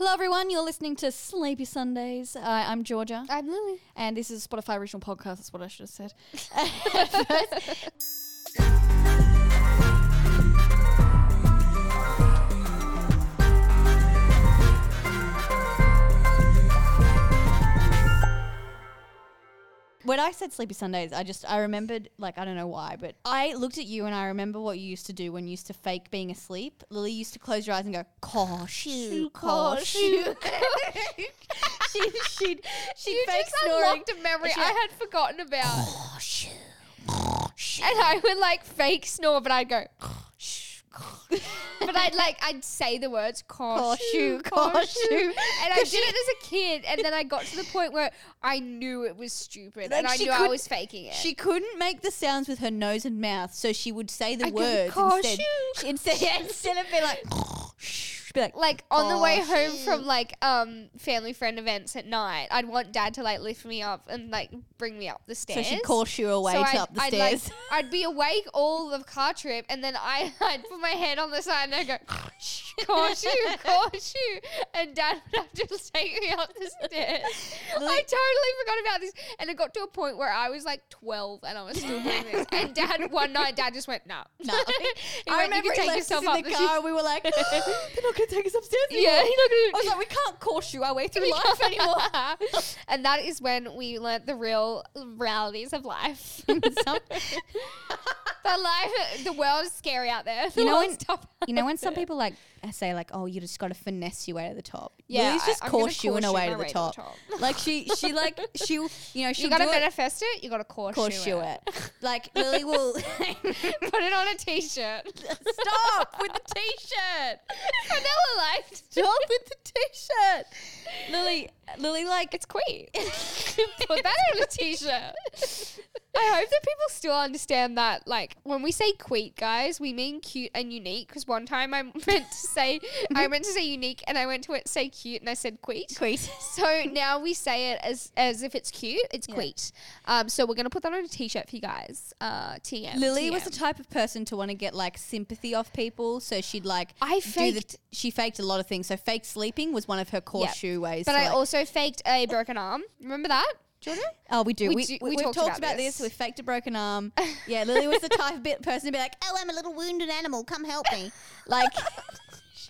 Hello, everyone. You're listening to Sleepy Sundays. Uh, I'm Georgia, I'm Lily. and this is a Spotify original podcast. That's what I should have said. when I said Sleepy Sundays, I just I remembered like I don't know why, but I looked at you and I remember what you used to do when you used to fake being asleep. Lily used to close your eyes and go, "Cashew, cashew." she'd she'd she'd You fake just snoring. unlocked a memory She I had forgotten about. "Cashew, cashew." and I would like fake snore, but I'd go, but I'd like, I'd say the words cashew, cashew. And I did it as a kid. And then I got to the point where I knew it was stupid. And I knew I was faking it. She couldn't make the sounds with her nose and mouth, so she would say the I words instead. Instead, instead of being like, she'd be like, like on the way home from like um family friend events at night, I'd want dad to like lift me up and like bring me up the stairs. so stairs. she'd call you away to I'd, up the I'd stairs. Like, I'd be awake all the car trip, and then I, I'd put my head on the side and I'd go, cashew, cashew. And dad would have to just take me up the stairs. I totally forgot about this. And it got to a point where I was like 12 and I was still doing this. And dad, one night, dad just went, no. No. he I went, remember you can take yourself us up in the car. we were like, they're not going to take us upstairs anymore. Yeah, I was like, we can't caution our way through life anymore. and that is when we learnt the real realities of life. The life, the world is scary out there. The You know when- tough. you know when some people like say like, oh, you just got to finesse your way to the top. Yeah, Lily's just I- gonna her way to the way to the top. Like she, she like she, you know, she'll gotta manifest it. You gotta course, Course you it. it. Like Lily will Put it on a t-shirt. stop with the t-shirt. Vanilla life. Stop with the t-shirt. Lily, Lily, like It's queer. Put that on a t-shirt. I hope that people still understand that, like, when we say queet, guys, we mean cute and unique. Because one time I meant to say, I meant to say unique, and I went to it say cute, and I said queet. queet. So now we say it as as if it's cute. It's Yeah. queet. Um, so we're gonna put that on a t-shirt for you guys. Uh, TM. Lily was the type of person to want to get like sympathy off people, so she'd like I do the faked- she faked a lot of things. So fake sleeping was one of her core Yep. shoe ways. But I like- also faked a broken arm. Remember that, Jordan? Oh, we do. We We, do- we, we talked talked, about about this. this. We faked a broken arm. Yeah, Lily was the type of bit person to be like, "Oh, I'm a little wounded animal. Come help me." Like,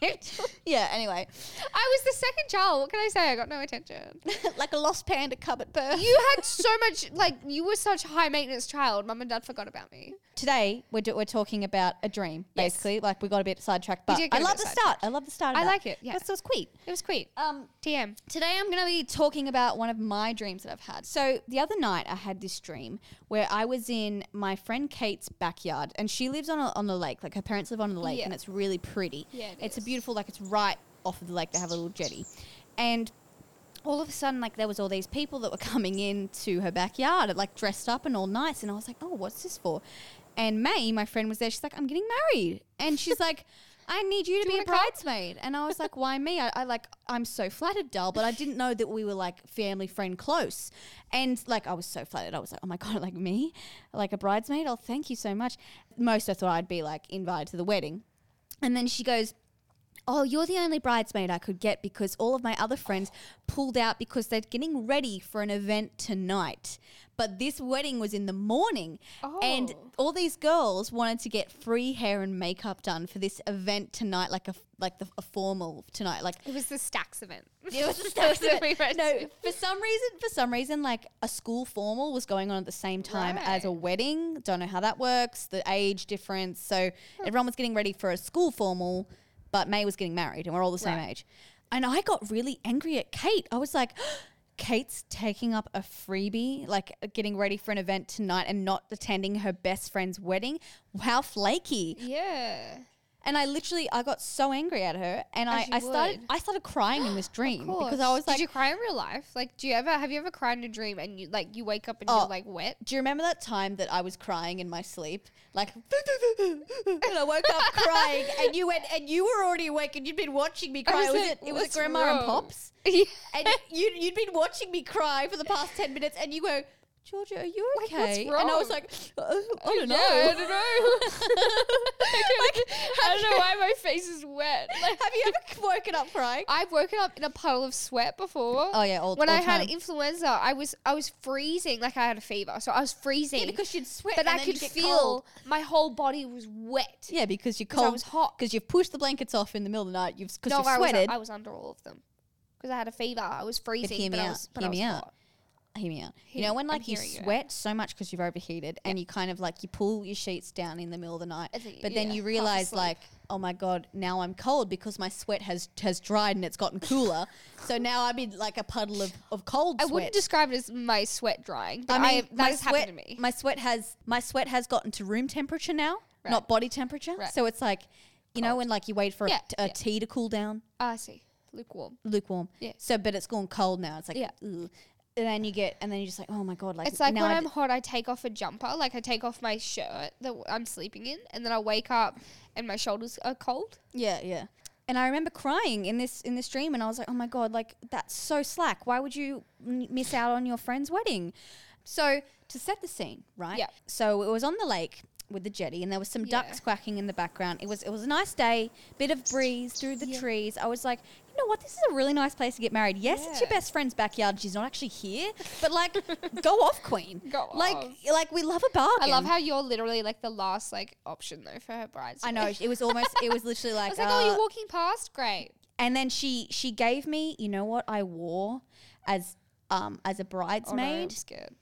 yeah. Anyway, I was the second child. What can I say? I got no attention. like a lost panda cub at birth. You had so much, like, you were such a high maintenance child. Mum and dad forgot about me. Today we're do- we're talking about a dream, Yes. basically. Like we got a bit sidetracked, but did get I a love bit the start. I love the start. Of I that. like it, yeah. That's so sweet. It was sweet. Um, TM. Today I'm going to be talking about one of my dreams that I've had. So the other night I had this dream where I was in my friend Kate's backyard and she lives on a, on the lake. Like her parents live on the lake Yeah. and it's really pretty. Yeah, it it's is. Beautiful like it's right off of the lake. They have a little jetty. And all of a sudden like there was all these people that were coming in to her backyard like dressed up and all nice and I was like, "Oh, what's this for?" And May, my friend was there. She's like, "I'm getting married." And she's like, I need you to Do be a bridesmaid. And I was like, why me? I, I like, I'm so flattered, doll, but I didn't know that we were like family friend close. And like, I was so flattered. I was like, oh my God, like me? Like a bridesmaid? Oh, thank you so much. Most I thought I'd be like invited to the wedding. And then she goes, Oh, you're the only bridesmaid I could get because all of my other friends pulled out because they're getting ready for an event tonight. But this wedding was in the morning. And Oh. all these girls wanted to get free hair and makeup done for this event tonight, like a like the, a formal tonight. Like It was the Stacks event. it was the Stacks event. we no, to. for some reason, for some reason, like a school formal was going on at the same time as a wedding. Don't know how that works. The age difference. So everyone was getting ready for a school formal, but May was getting married, and we're all the same Right. age. And I got really angry at Kate. I was like. Kate's taking up a freebie, like uh, getting ready for an event tonight and not attending her best friend's wedding. How flaky. Yeah. And I literally, I got so angry at her, and I, you I started, would. I started crying in this dream because I was like, Did you cry in real life? Like, do you ever have you ever cried in a dream and you like you wake up and Oh. you're like wet? Do you remember that time that I was crying in my sleep? Like, and I woke up crying, and you went, and you were already awake, and you'd been watching me cry. was Was, like, it? It was "What's at Grandma and wrong?" Pops, Yeah. and you you'd been watching me cry for the past ten minutes, and you go, Georgia, are you Like, okay? And I was like, uh, I don't know. Yeah, I don't know. I don't know why my face is wet. Like, Have you ever woken up crying? I've woken up in a puddle of sweat before. Oh yeah, all, when all I had influenza, I was I was freezing, like I had a fever, so I was freezing. yeah, because you'd sweat, but and I then could feel cold. my whole body was wet. Yeah, because you're 'Cause I cold. was hot. Because you've pushed the blankets off in the middle of the night. You've because No, you've I was, sweated. I was under all of them because I had a fever. I was freezing, hear but, me I was, but hear I was me out. hot. Hear me out. You know when like you hearing you sweat so much because you've overheated, and you kind of like you pull your sheets down in the middle of the night, I but then yeah, you realize like, oh my god, now I'm cold because my sweat has has dried and it's gotten cooler. so now I'm in like a puddle of, of cold I sweat. wouldn't describe it as my sweat drying, I I mean, have, that has sweat, happened to me. My sweat has my sweat has gotten to room temperature now, Right. not body temperature. Right. So it's like, you know, when like you wait for a Yeah, a yeah. tea to cool down, Ah, I see. Lukewarm. lukewarm. Yeah. So, but it's gone cold now. It's like, Yeah. ugh. And then you get, and then you're just like, oh my god, like It's like now when I I'm hot, I take off a jumper, like I take off my shirt that w- I'm sleeping in, and then I wake up and my shoulders are cold. yeah, yeah. And I remember crying in this in this dream, and I was like, oh my god, like that's so slack. Why would you n- miss out on your friend's wedding? So to set the scene, right? Yeah. So it was on the lake with the jetty, and there was some Yeah. ducks quacking in the background. It was it was a nice day, bit of breeze through the Yeah. trees. I was like, you know what, this is a really nice place to get married. Yes, it's your best friend's backyard. She's not actually here, but like, go off, queen. Go like, off. like we love a bargain. I love how you're literally like the last like option though for her brides. I know it was almost. It was literally I like. was like, uh, oh, you're walking past, great. and then she she gave me, you know what I wore as um as a bridesmaid. Oh, no, I'm scared.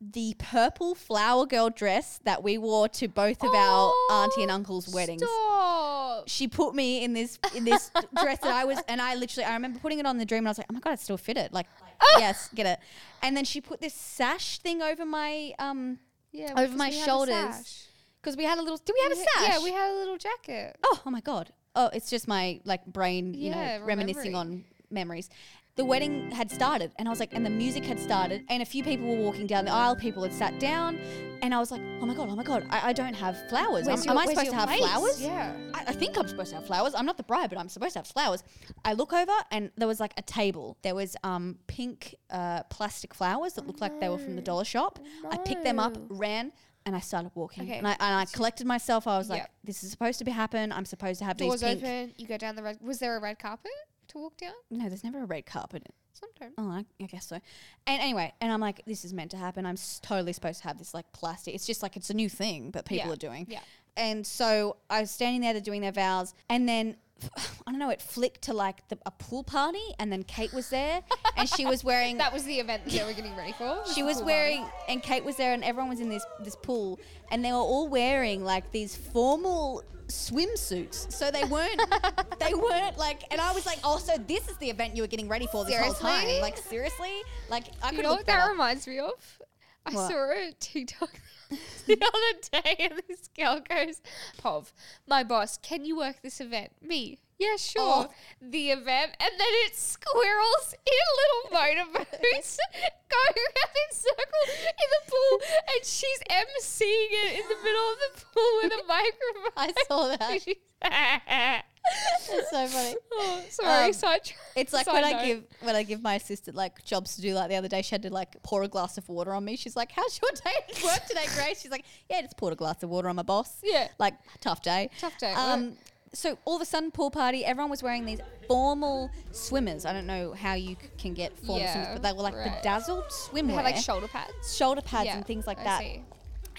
the purple flower girl dress that we wore to both of our auntie and Oh, uncle's weddings. Stop. She put me in this in this dress that I was, and I literally I remember putting it on the dream, and I was like, oh my god, it still fitted. Like, yes, get it. And then she put this sash thing over my um Yeah, over my we had a shoulders. because we had a little. Do we have a sash? Yeah, we had a little jacket. Oh, oh my god. Oh, it's just my like brain, you Yeah, know, reminiscing on memories. The wedding had started, and I was like, and the music had started, and a few people were walking down the aisle. People had sat down, and I was like, oh my god, oh my god, I, I don't have flowers. Am, your- am I supposed to have place? flowers? Yeah. I, I think I'm supposed to have flowers. I'm not the bride, but I'm supposed to have flowers. I look over, and there was like a table. There was um pink uh, plastic flowers that looked like they were from the dollar shop. I picked them up, ran. And I started walking, Okay. and I and I collected myself. I was like, "This is supposed to be happen. I'm supposed to have Doors these pink open. You go down the red. Was there a red carpet to walk down? No, there's never a red carpet. Sometimes. Oh, I, I guess so. And anyway, and I'm like, this is meant to happen. I'm s- totally supposed to have this like plastic. It's just like it's a new thing, but people Yeah. are doing. Yeah. And so I was standing there, they're doing their vows, and then I don't know, it flicked to like the, a pool party, and then Kate was there, and she was wearing. That was the event that they were getting ready for. she was wearing, and Kate was there, and everyone was in this this pool, and they were all wearing like these formal swimsuits. So they weren't, they weren't like, and I was like, oh, so this is the event you were getting ready for this whole time? Like seriously? Like I You could know look what that better. reminds me of? I What? saw a TikTok the other day, and this girl goes, "Pov, my boss, can you work this event?" Me, yeah, sure. Oh. The event, and then it's squirrels in little motorboats going around in circles in the pool, and she's emceeing it in the middle of the pool with a microphone. I saw that. It's so funny. oh, sorry, Um, tra- It's like when I give when I give my assistant like jobs to do. Like the other day, she had to like pour a glass of water on me. She's like, "How's your day at work today, Grace?" She's like, "Yeah, just poured a glass of water on my boss." Yeah. like tough day. Tough day Um, so all of a sudden, pool party. Everyone was wearing these formal swimmers. I don't know how you c- can get formal swimmers, but they were like right. bedazzled They swimwear, had like shoulder pads. shoulder pads Yeah, and things like I that. see.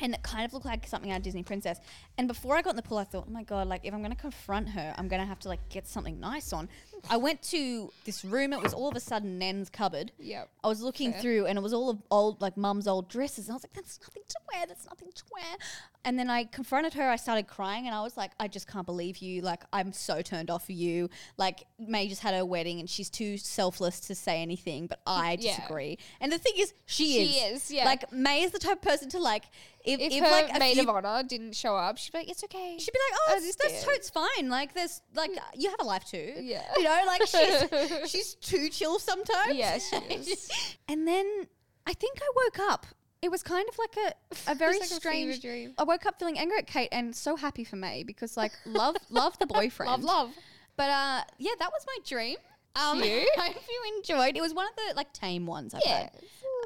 And it kind of looked like something out of Disney Princess. And before I got in the pool, I thought, oh my God, like if I'm going to confront her, I'm going to have to like get something nice on. I went to this room. It was all of a sudden Nan's cupboard. Yep. I was looking Fair. through and it was all of old, like mum's old dresses. And I was like, that's nothing to wear. That's nothing to wear. And then I confronted her. I started crying and I was like, I just can't believe you. Like, I'm so turned off of you. Like, May just had her wedding and she's too selfless to say anything, but I Yeah. disagree. And the thing is, she, She is. yeah. Like, May is the type of person to like, if, If, if, her like a maid few of honor didn't show up, she'd be like, "It's okay." She'd be like, "Oh, I that's, that's understand." totes fine. Like, there's like you have a life too. Yeah. you know, like she's she's too chill sometimes. Yeah, she is. and then I think I woke up. It was kind of like a a very like a strange. dream. I woke up feeling angry at Kate and so happy for May because like love love the boyfriend. love, love. But uh, yeah, that was my dream. Um, Cute. I hope you enjoyed. It was one of the like tame ones I've Yeah.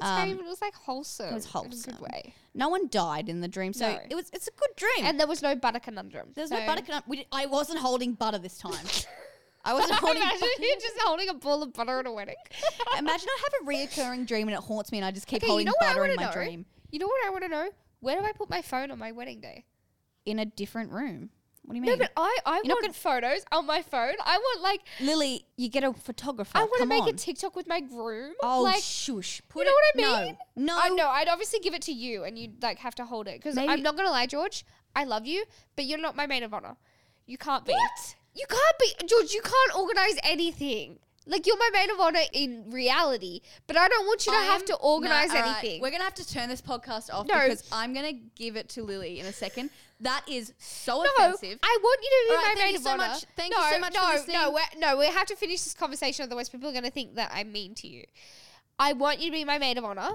Um, tame. It was like wholesome. It was In a wholesome. good way. No one died in the dream, so No. it was. It's a good dream. And there was no butter conundrum. There's so- no butter. Con- we did, I wasn't holding butter this time. I wasn't holding. Imagine you're just holding a bowl of butter at a wedding. Imagine I have a reoccurring dream and it haunts me, and I just keep Okay, you holding know what I butter in wanna my know? dream You know what I want to know? Where do I put my phone on my wedding day? in a different room. What do you mean? No, but I, I not want photos on my phone. I want like Lily, you get a photographer. I want to Come make on. a TikTok with my groom. Oh, like shush! Put you know it- what I mean? No, no. I know. I'd obviously give it to you, and you'd like have to hold it because Maybe- I'm not gonna lie, George. I love you, but you're not my maid of honor. You can't be. You can't be, George. You can't organize anything. Like you're my maid of honor in reality, but I don't want you to I have to organize No, all right, anything. We're gonna have to turn this podcast off No. because I'm gonna give it to Lily in a second. That is so no, offensive. I want you to be All right, my thank maid you of so honor. much- thank no, you so much for no, listening. No, we're, no, we have to finish this conversation, otherwise people are going to think that I'm mean to you. I want you to be my maid of honor.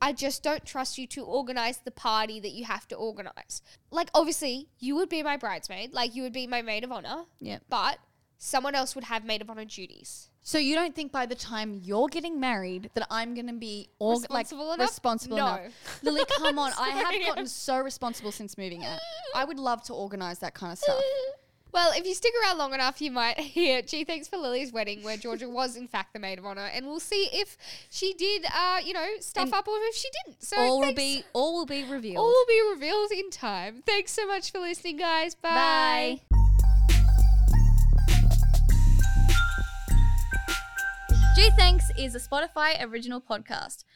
I just don't trust you to organize the party that you have to organize. Like, obviously, you would be my bridesmaid, like you would be my maid of honor, Yep. but someone else would have maid of honor duties. So you don't think by the time you're getting married that I'm gonna be org- Responsible like enough? responsible No. enough? Lily, come on! I have gotten so responsible since moving out. I would love to organize that kind of stuff. Well, if you stick around long enough, you might hear Gee Thanks for Lily's wedding, where Georgia was in fact the maid of honor, and we'll see if she did, uh, you know, stuff And up or if she didn't. So all will thanks. be all will be revealed. all will be revealed in time. Thanks so much for listening, guys. Bye. Bye. Gee Thanks is a Spotify original podcast